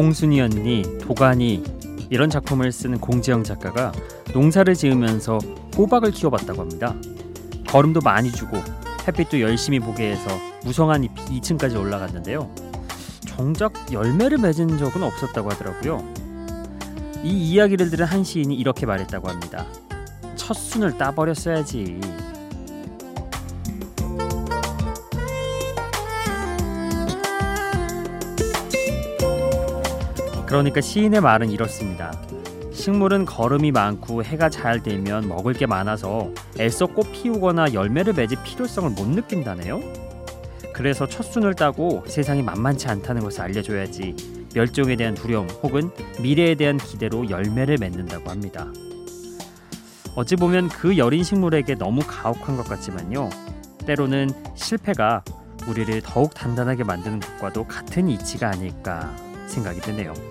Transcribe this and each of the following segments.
홍순이 언니, 도가니 이런 작품을 쓰는 공지영 작가가 농사를 지으면서 호박을 키워봤다고 합니다. 거름도 많이 주고 햇빛도 열심히 보게 해서 무성한 잎이 2층까지 올라갔는데요. 정작 열매를 맺은 적은 없었다고 하더라고요. 이 이야기를 들은 한 시인이 이렇게 말했다고 합니다. 첫 순을 따버렸어야지. 그러니까 시인의 말은 이렇습니다. 식물은 거름이 많고 해가 잘 되면 먹을 게 많아서 애써 꽃 피우거나 열매를 맺을 필요성을 못 느낀다네요. 그래서 첫 순을 따고 세상이 만만치 않다는 것을 알려줘야지 멸종에 대한 두려움 혹은 미래에 대한 기대로 열매를 맺는다고 합니다. 어찌 보면 그 여린 식물에게 너무 가혹한 것 같지만요. 때로는 실패가 우리를 더욱 단단하게 만드는 것과도 같은 이치가 아닐까 생각이 드네요.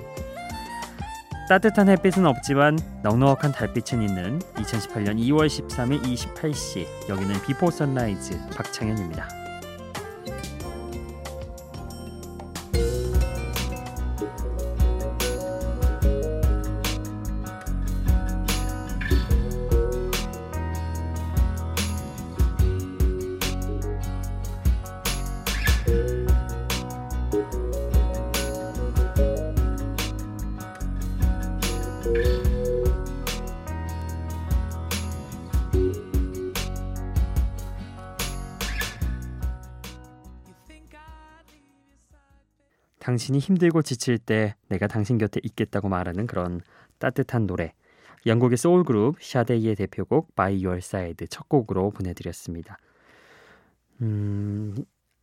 따뜻한 햇빛은 없지만 넉넉한 달빛은 있는 2018년 2월 13일 28시 여기는 Before Sunrise 박창현입니다. 당신이 힘들고 지칠 때 내가 당신 곁에 있겠다고 말하는 그런 따뜻한 노래. 영국의 소울 그룹 샤데이의 대표곡 By Your Side 첫 곡으로 보내드렸습니다. 음,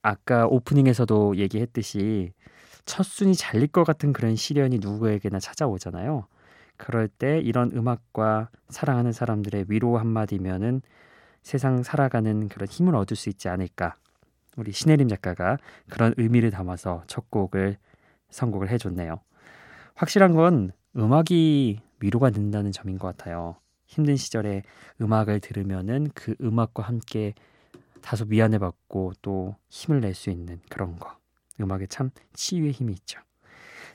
아까 오프닝에서도 얘기했듯이 첫 순이 잘릴 것 같은 그런 시련이 누구에게나 찾아오잖아요. 그럴 때 이런 음악과 사랑하는 사람들의 위로 한마디면은 세상 살아가는 그런 힘을 얻을 수 있지 않을까 우리 신혜림 작가가 그런 의미를 담아서 첫 곡을 선곡을 해줬네요. 확실한 건 음악이 위로가 된다는 점인 것 같아요. 힘든 시절에 음악을 들으면은 그 음악과 함께 다소 위안을 받고 또 힘을 낼 수 있는 그런 거. 음악에 참 치유의 힘이 있죠.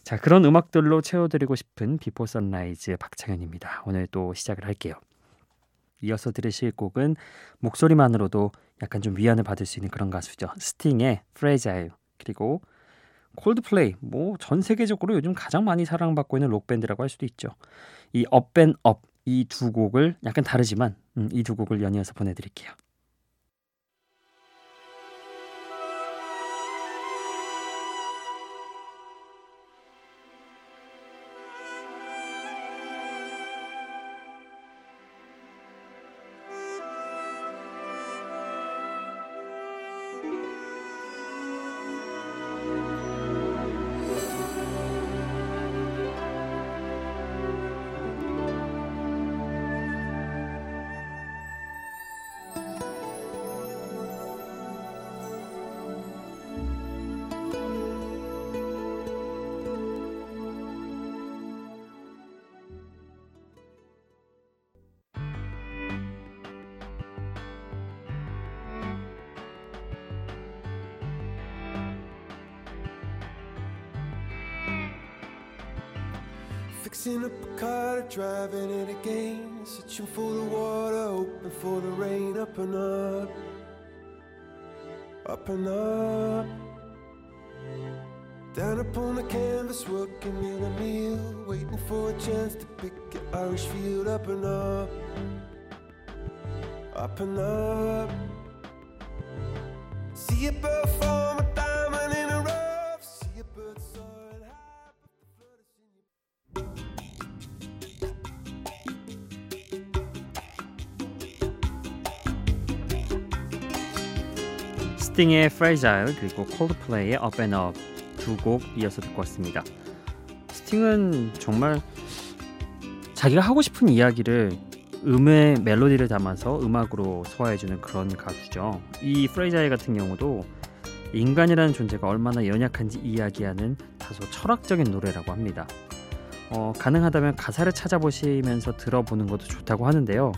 자, 그런 음악들로 채워드리고 싶은 Before Sunrise 박창현입니다. 오늘 또 시작을 할게요. 이어서 들으실 곡은 목소리만으로도 약간 좀 위안을 받을 수 있는 그런 가수죠. 스팅의 Fragile 그리고 콜드플레이 뭐 전 세계적으로 요즘 가장 많이 사랑받고 있는 록 밴드라고 할 수도 있죠. 이 업앤업 이 두 곡을 약간 다르지만 음, 이두 곡을 연이어서 보내드릴게요. Fixing up a car, driving it again. Searching for the water, hoping for the rain. Up and up, up and up. Down upon the canvas, working in a meal. Waiting for a chance to pick an Irish field. Up and up, up and up. See a bird 스팅의 Fragile 그리고 콜드플레이의 Up and Up 두 곡 이어서 듣고 왔습니다. 스팅은 정말 자기가 하고 싶은 이야기를 음의 멜로디를 담아서 음악으로 소화해주는 그런 가수죠. 이 Fragile 같은 경우도 인간이라는 존재가 얼마나 연약한지 이야기하는 다소 철학적인 노래라고 합니다. 어, 가능하다면 가사를 찾아보시면서 들어보는 것도 좋다고 하는데요.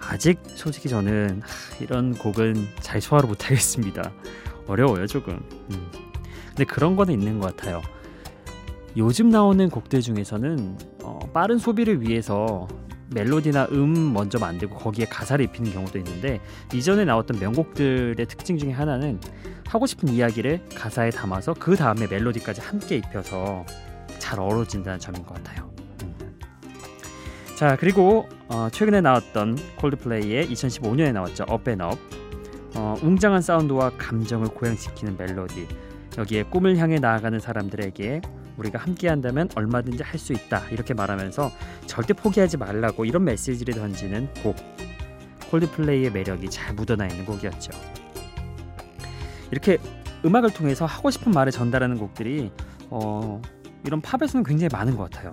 아직 솔직히 저는 이런 곡은 잘 소화를 못하겠습니다. 어려워요 조금. 음. 근데 그런 거는 있는 것 같아요. 요즘 나오는 곡들 중에서는 어, 빠른 소비를 위해서 멜로디나 음 먼저 만들고 거기에 가사를 입히는 경우도 있는데 이전에 나왔던 명곡들의 특징 중에 하나는 하고 싶은 이야기를 가사에 담아서 그 다음에 멜로디까지 함께 입혀서 잘 어우러진다는 점인 것 같아요. 음. 자 그리고 어, 최근에 나왔던 콜드플레이의 2015년에 나왔죠 업앤업 어, 웅장한 사운드와 감정을 고양시키는 멜로디 여기에 꿈을 향해 나아가는 사람들에게 우리가 함께 한다면 얼마든지 할 수 있다 이렇게 말하면서 절대 포기하지 말라고 이런 메시지를 던지는 곡 콜드플레이의 매력이 잘 묻어나 있는 곡이었죠. 이렇게 음악을 통해서 하고 싶은 말을 전달하는 곡들이 어, 이런 팝에서는 굉장히 많은 것 같아요.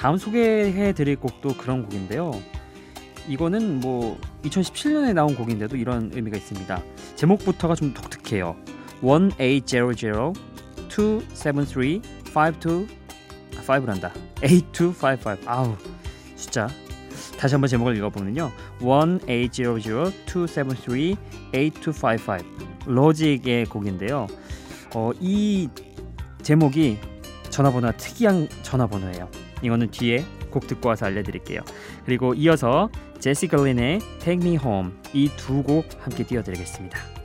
다음 소개해 드릴 곡도 그런 곡인데요. 이거는 뭐 2017년에 나온 곡인데도 이런 의미가 있습니다. 제목부터가 좀 독특해요. 1800 273 52 5란다. 8255. 아우 숫자. 다시 한번 제목을 읽어보면요. 1800-273-8255 로직의 곡인데요. 어, 이 제목이 전화번호가 특이한 전화번호예요. 이거는 뒤에 곡 듣고 와서 알려드릴게요. 그리고 이어서 제시 걸린의 Take Me Home 이 두 곡 함께 띄워드리겠습니다.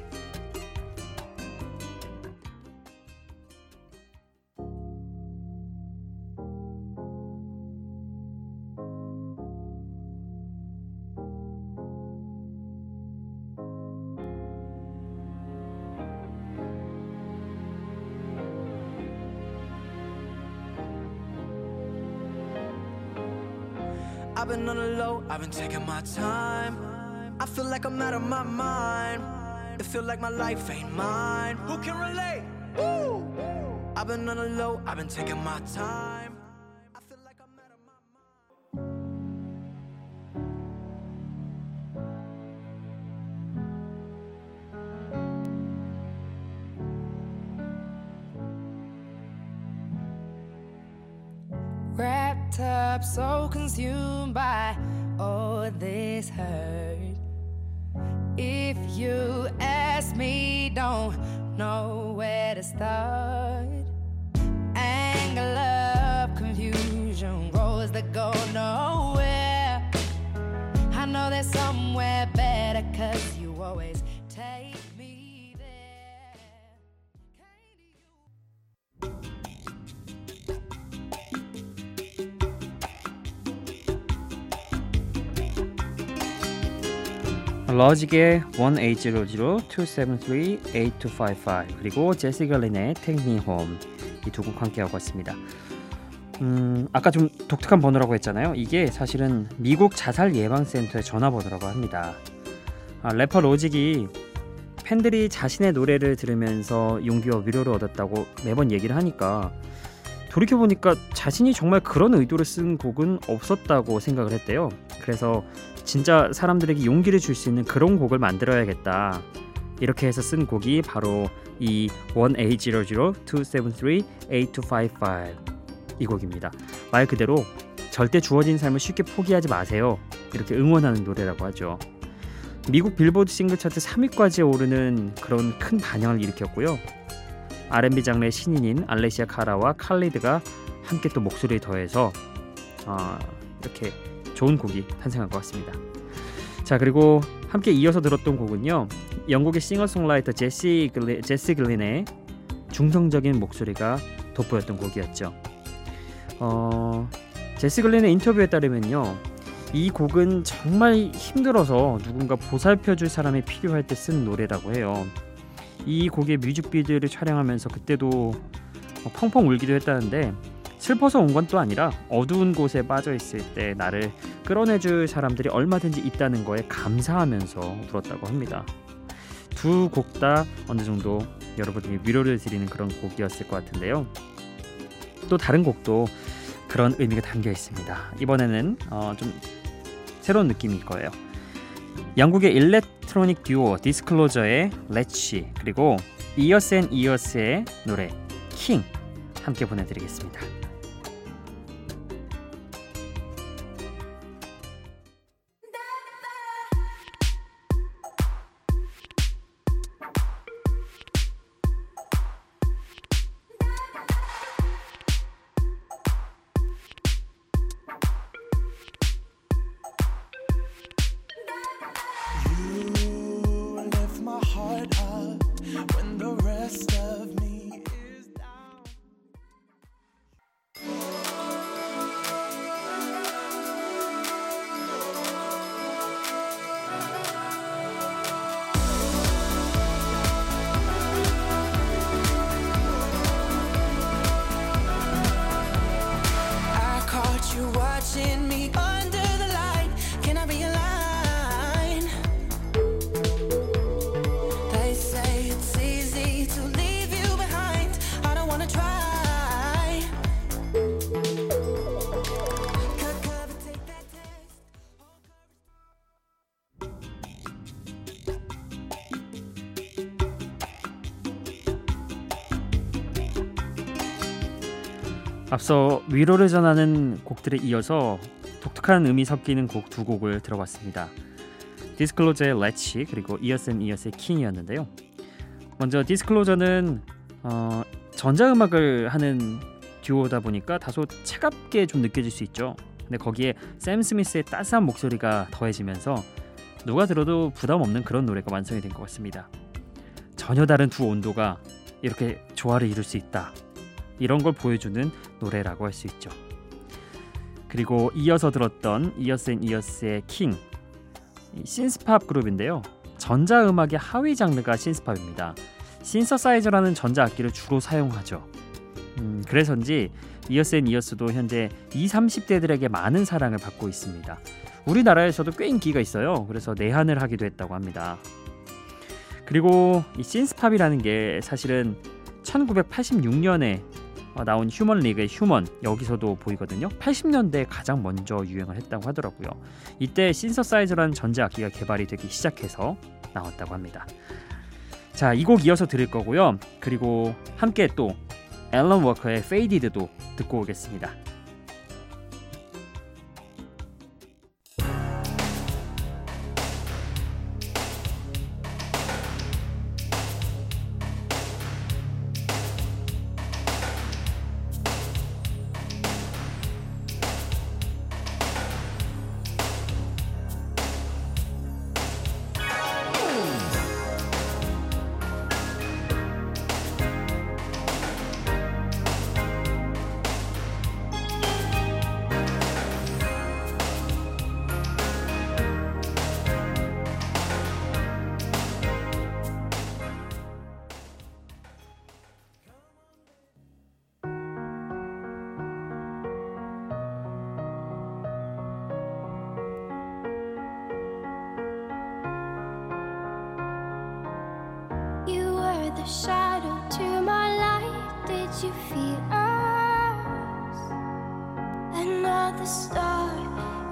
I've been on the low, I've been taking my time. I feel like I'm out of my mind. It feel like my life ain't mine. Who can relate? Woo! I've been on the low, I've been taking my time. Consumed by all this hurt. If you ask me, don't know where to start. 러직의 1800-273-8255 그리고 제시 걸린의 Take Me Home 이 두 곡 함께 하고 있습니다. 음, 아까 좀 독특한 번호라고 했잖아요. 이게 사실은 미국 자살 예방센터의 전화번호라고 합니다. 아, 래퍼 로직이 팬들이 자신의 노래를 들으면서 용기와 위로를 얻었다고 매번 얘기를 하니까 돌이켜 보니까 자신이 정말 그런 의도로 쓴 곡은 없었다고 생각을 했대요. 그래서 진짜 사람들에게 용기를 줄 수 있는 그런 곡을 만들어야겠다. 이렇게 해서 쓴 곡이 바로 이 1800-273-8255 이 곡입니다. 말 그대로 절대 주어진 삶을 쉽게 포기하지 마세요. 이렇게 응원하는 노래라고 하죠. 미국 빌보드 싱글 차트 3위까지 오르는 그런 큰 반향을 일으켰고요. R&B 장르의 신인인 알레시아 카라와 칼리드가 함께 또 목소리를 더해서 어, 이렇게 좋은 곡이 탄생한 것 같습니다. 자 그리고 함께 이어서 들었던 곡은요 영국의 싱어송라이터 제시 글리, 제시 글린의 중성적인 목소리가 돋보였던 곡이었죠. 어, 제시 글린의 인터뷰에 따르면요 이 곡은 정말 힘들어서 누군가 보살펴줄 사람이 필요할 때 쓴 노래라고 해요. 이 곡의 뮤직비디오를 촬영하면서 그때도 펑펑 울기도 했다는데 슬퍼서 온 건 또 아니라 어두운 곳에 빠져 있을 때 나를 끌어내줄 사람들이 얼마든지 있다는 거에 감사하면서 울었다고 합니다. 두 곡 다 어느 정도 여러분에게 위로를 드리는 그런 곡이었을 것 같은데요. 또 다른 곡도 그런 의미가 담겨 있습니다. 이번에는 어, 좀 새로운 느낌일 거예요. 영국의 일렉트로닉 듀오 디스클로저의 See 그리고 이어스 앤 이어스의 노래 King 함께 보내드리겠습니다. 앞서 위로를 전하는 곡들에 이어서 독특한 음이 섞이는 곡 두 곡을 들어봤습니다. 디스클로저의 Latch 그리고 이어스 앤 이어스의 King이었는데요. 먼저 디스클로저는 어, 전자음악을 하는 듀오다 보니까 다소 차갑게 좀 느껴질 수 있죠. 근데 거기에 샘 스미스의 따스한 목소리가 더해지면서 누가 들어도 부담 없는 그런 노래가 완성이 된 것 같습니다. 전혀 다른 두 온도가 이렇게 조화를 이룰 수 있다. 이런 걸 보여주는 노래라고 할 수 있죠. 그리고 이어서 들었던 이어스 앤 이어스의 King이 신스팝 그룹인데요. 전자 음악의 하위 장르가 신스팝입니다. 신서사이저라는 전자 악기를 주로 사용하죠. 음, 그래서인지 이어스 앤 이어스도 현재 20, 30대들에게 많은 사랑을 받고 있습니다. 우리나라에서도 꽤 인기가 있어요. 그래서 내한을 하기도 했다고 합니다. 그리고 이 신스팝이라는 게 사실은 1986년에 어, 나온 휴먼 리그의 Human 여기서도 보이거든요. 80년대에 가장 먼저 유행을 했다고 하더라고요. 이때 신서사이저라는 전자악기가 개발이 되기 시작해서 나왔다고 합니다. 자, 이 곡 이어서 들을 거고요. 그리고 함께 또 앨런 워커의 Faded도 듣고 오겠습니다. You were the shadow to my light. Did you feel us? Another star,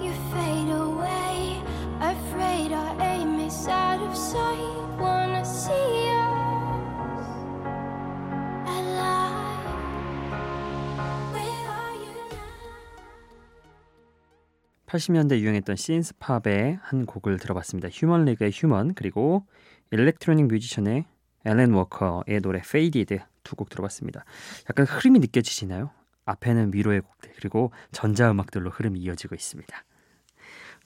you fade away. Afraid our aim is out of sight. Wanna see us alive? Where are you now? 80년대 유행했던 신스팝의 한 곡을 들어봤습니다. 휴먼 리그의 휴먼 그리고 일렉트로닉 뮤지션의 앨런 워커의 노래 Faded 두 곡 들어봤습니다. 약간 흐름이 느껴지시나요? 앞에는 위로의 곡들 그리고 전자음악들로 흐름이 이어지고 있습니다.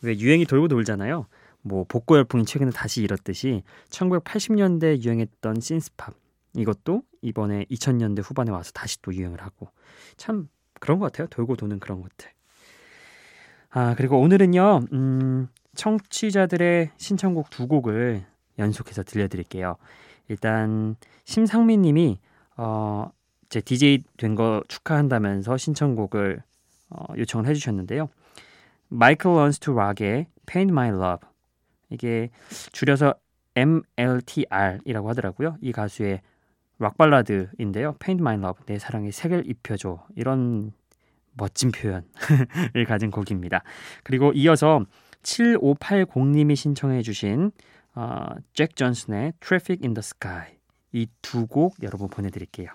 왜 유행이 돌고 돌잖아요. 뭐 복고 열풍이 최근에 다시 일었듯이 1980년대 유행했던 신스팝 이것도 이번에 2000년대 후반에 와서 다시 또 유행을 하고 참 그런 것 같아요. 돌고 도는 그런 것들. 아 그리고 오늘은요 음, 청취자들의 신청곡 두 곡을 연속해서 들려드릴게요. 일단 심상민 님이 어, 제 DJ 된 거 축하한다면서 신청곡을 어, 요청을 해주셨는데요. 마이클 런스 투 락의 Paint My Love 이게 줄여서 MLTR이라고 하더라고요. 이 가수의 락 발라드인데요. Paint My Love 내 사랑에 색을 입혀줘 이런 멋진 표현을 가진 곡입니다. 그리고 이어서 7580님이 신청해 주신 어, 잭 존슨의 Traffic in the Sky 이 두 곡 여러분 보내드릴게요.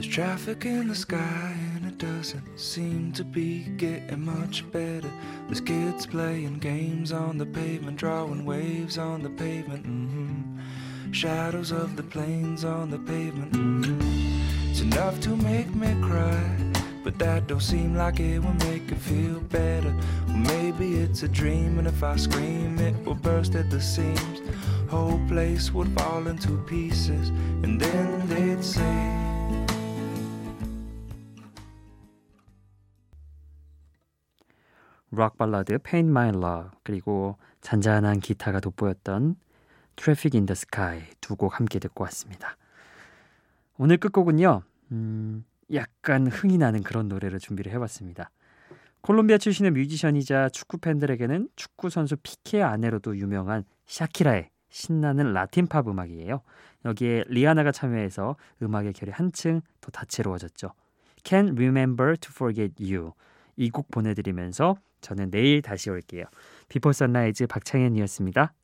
There's traffic in the sky and it doesn't seem to be getting much better. There's kids playing games on the pavement, drawing waves on the pavement. Mm-hmm. Shadows of the planes on the pavement. Mm-hmm. It's enough to make me cry. But that don't seem like it will make it feel better. Well, maybe it's a dream, and if I scream, it will burst at the seams. Whole place would fall into pieces, and then they'd say. 록 발라드 Paint My Love 그리고 잔잔한 기타가 돋보였던 Traffic in the Sky 두 곡 함께 듣고 왔습니다. 오늘 끝곡은요. 음, 약간 흥이 나는 그런 노래를 준비를 해봤습니다. 콜롬비아 출신의 뮤지션이자 축구 팬들에게는 축구 선수 피케의 아내로도 유명한 샤키라의 신나는 라틴 팝 음악이에요. 여기에 리아나가 참여해서 음악의 결이 한층 더 다채로워졌죠. Can't Remember to Forget You 이 곡 보내드리면서 저는 내일 다시 올게요. 비포 선라이즈 박창현이었습니다.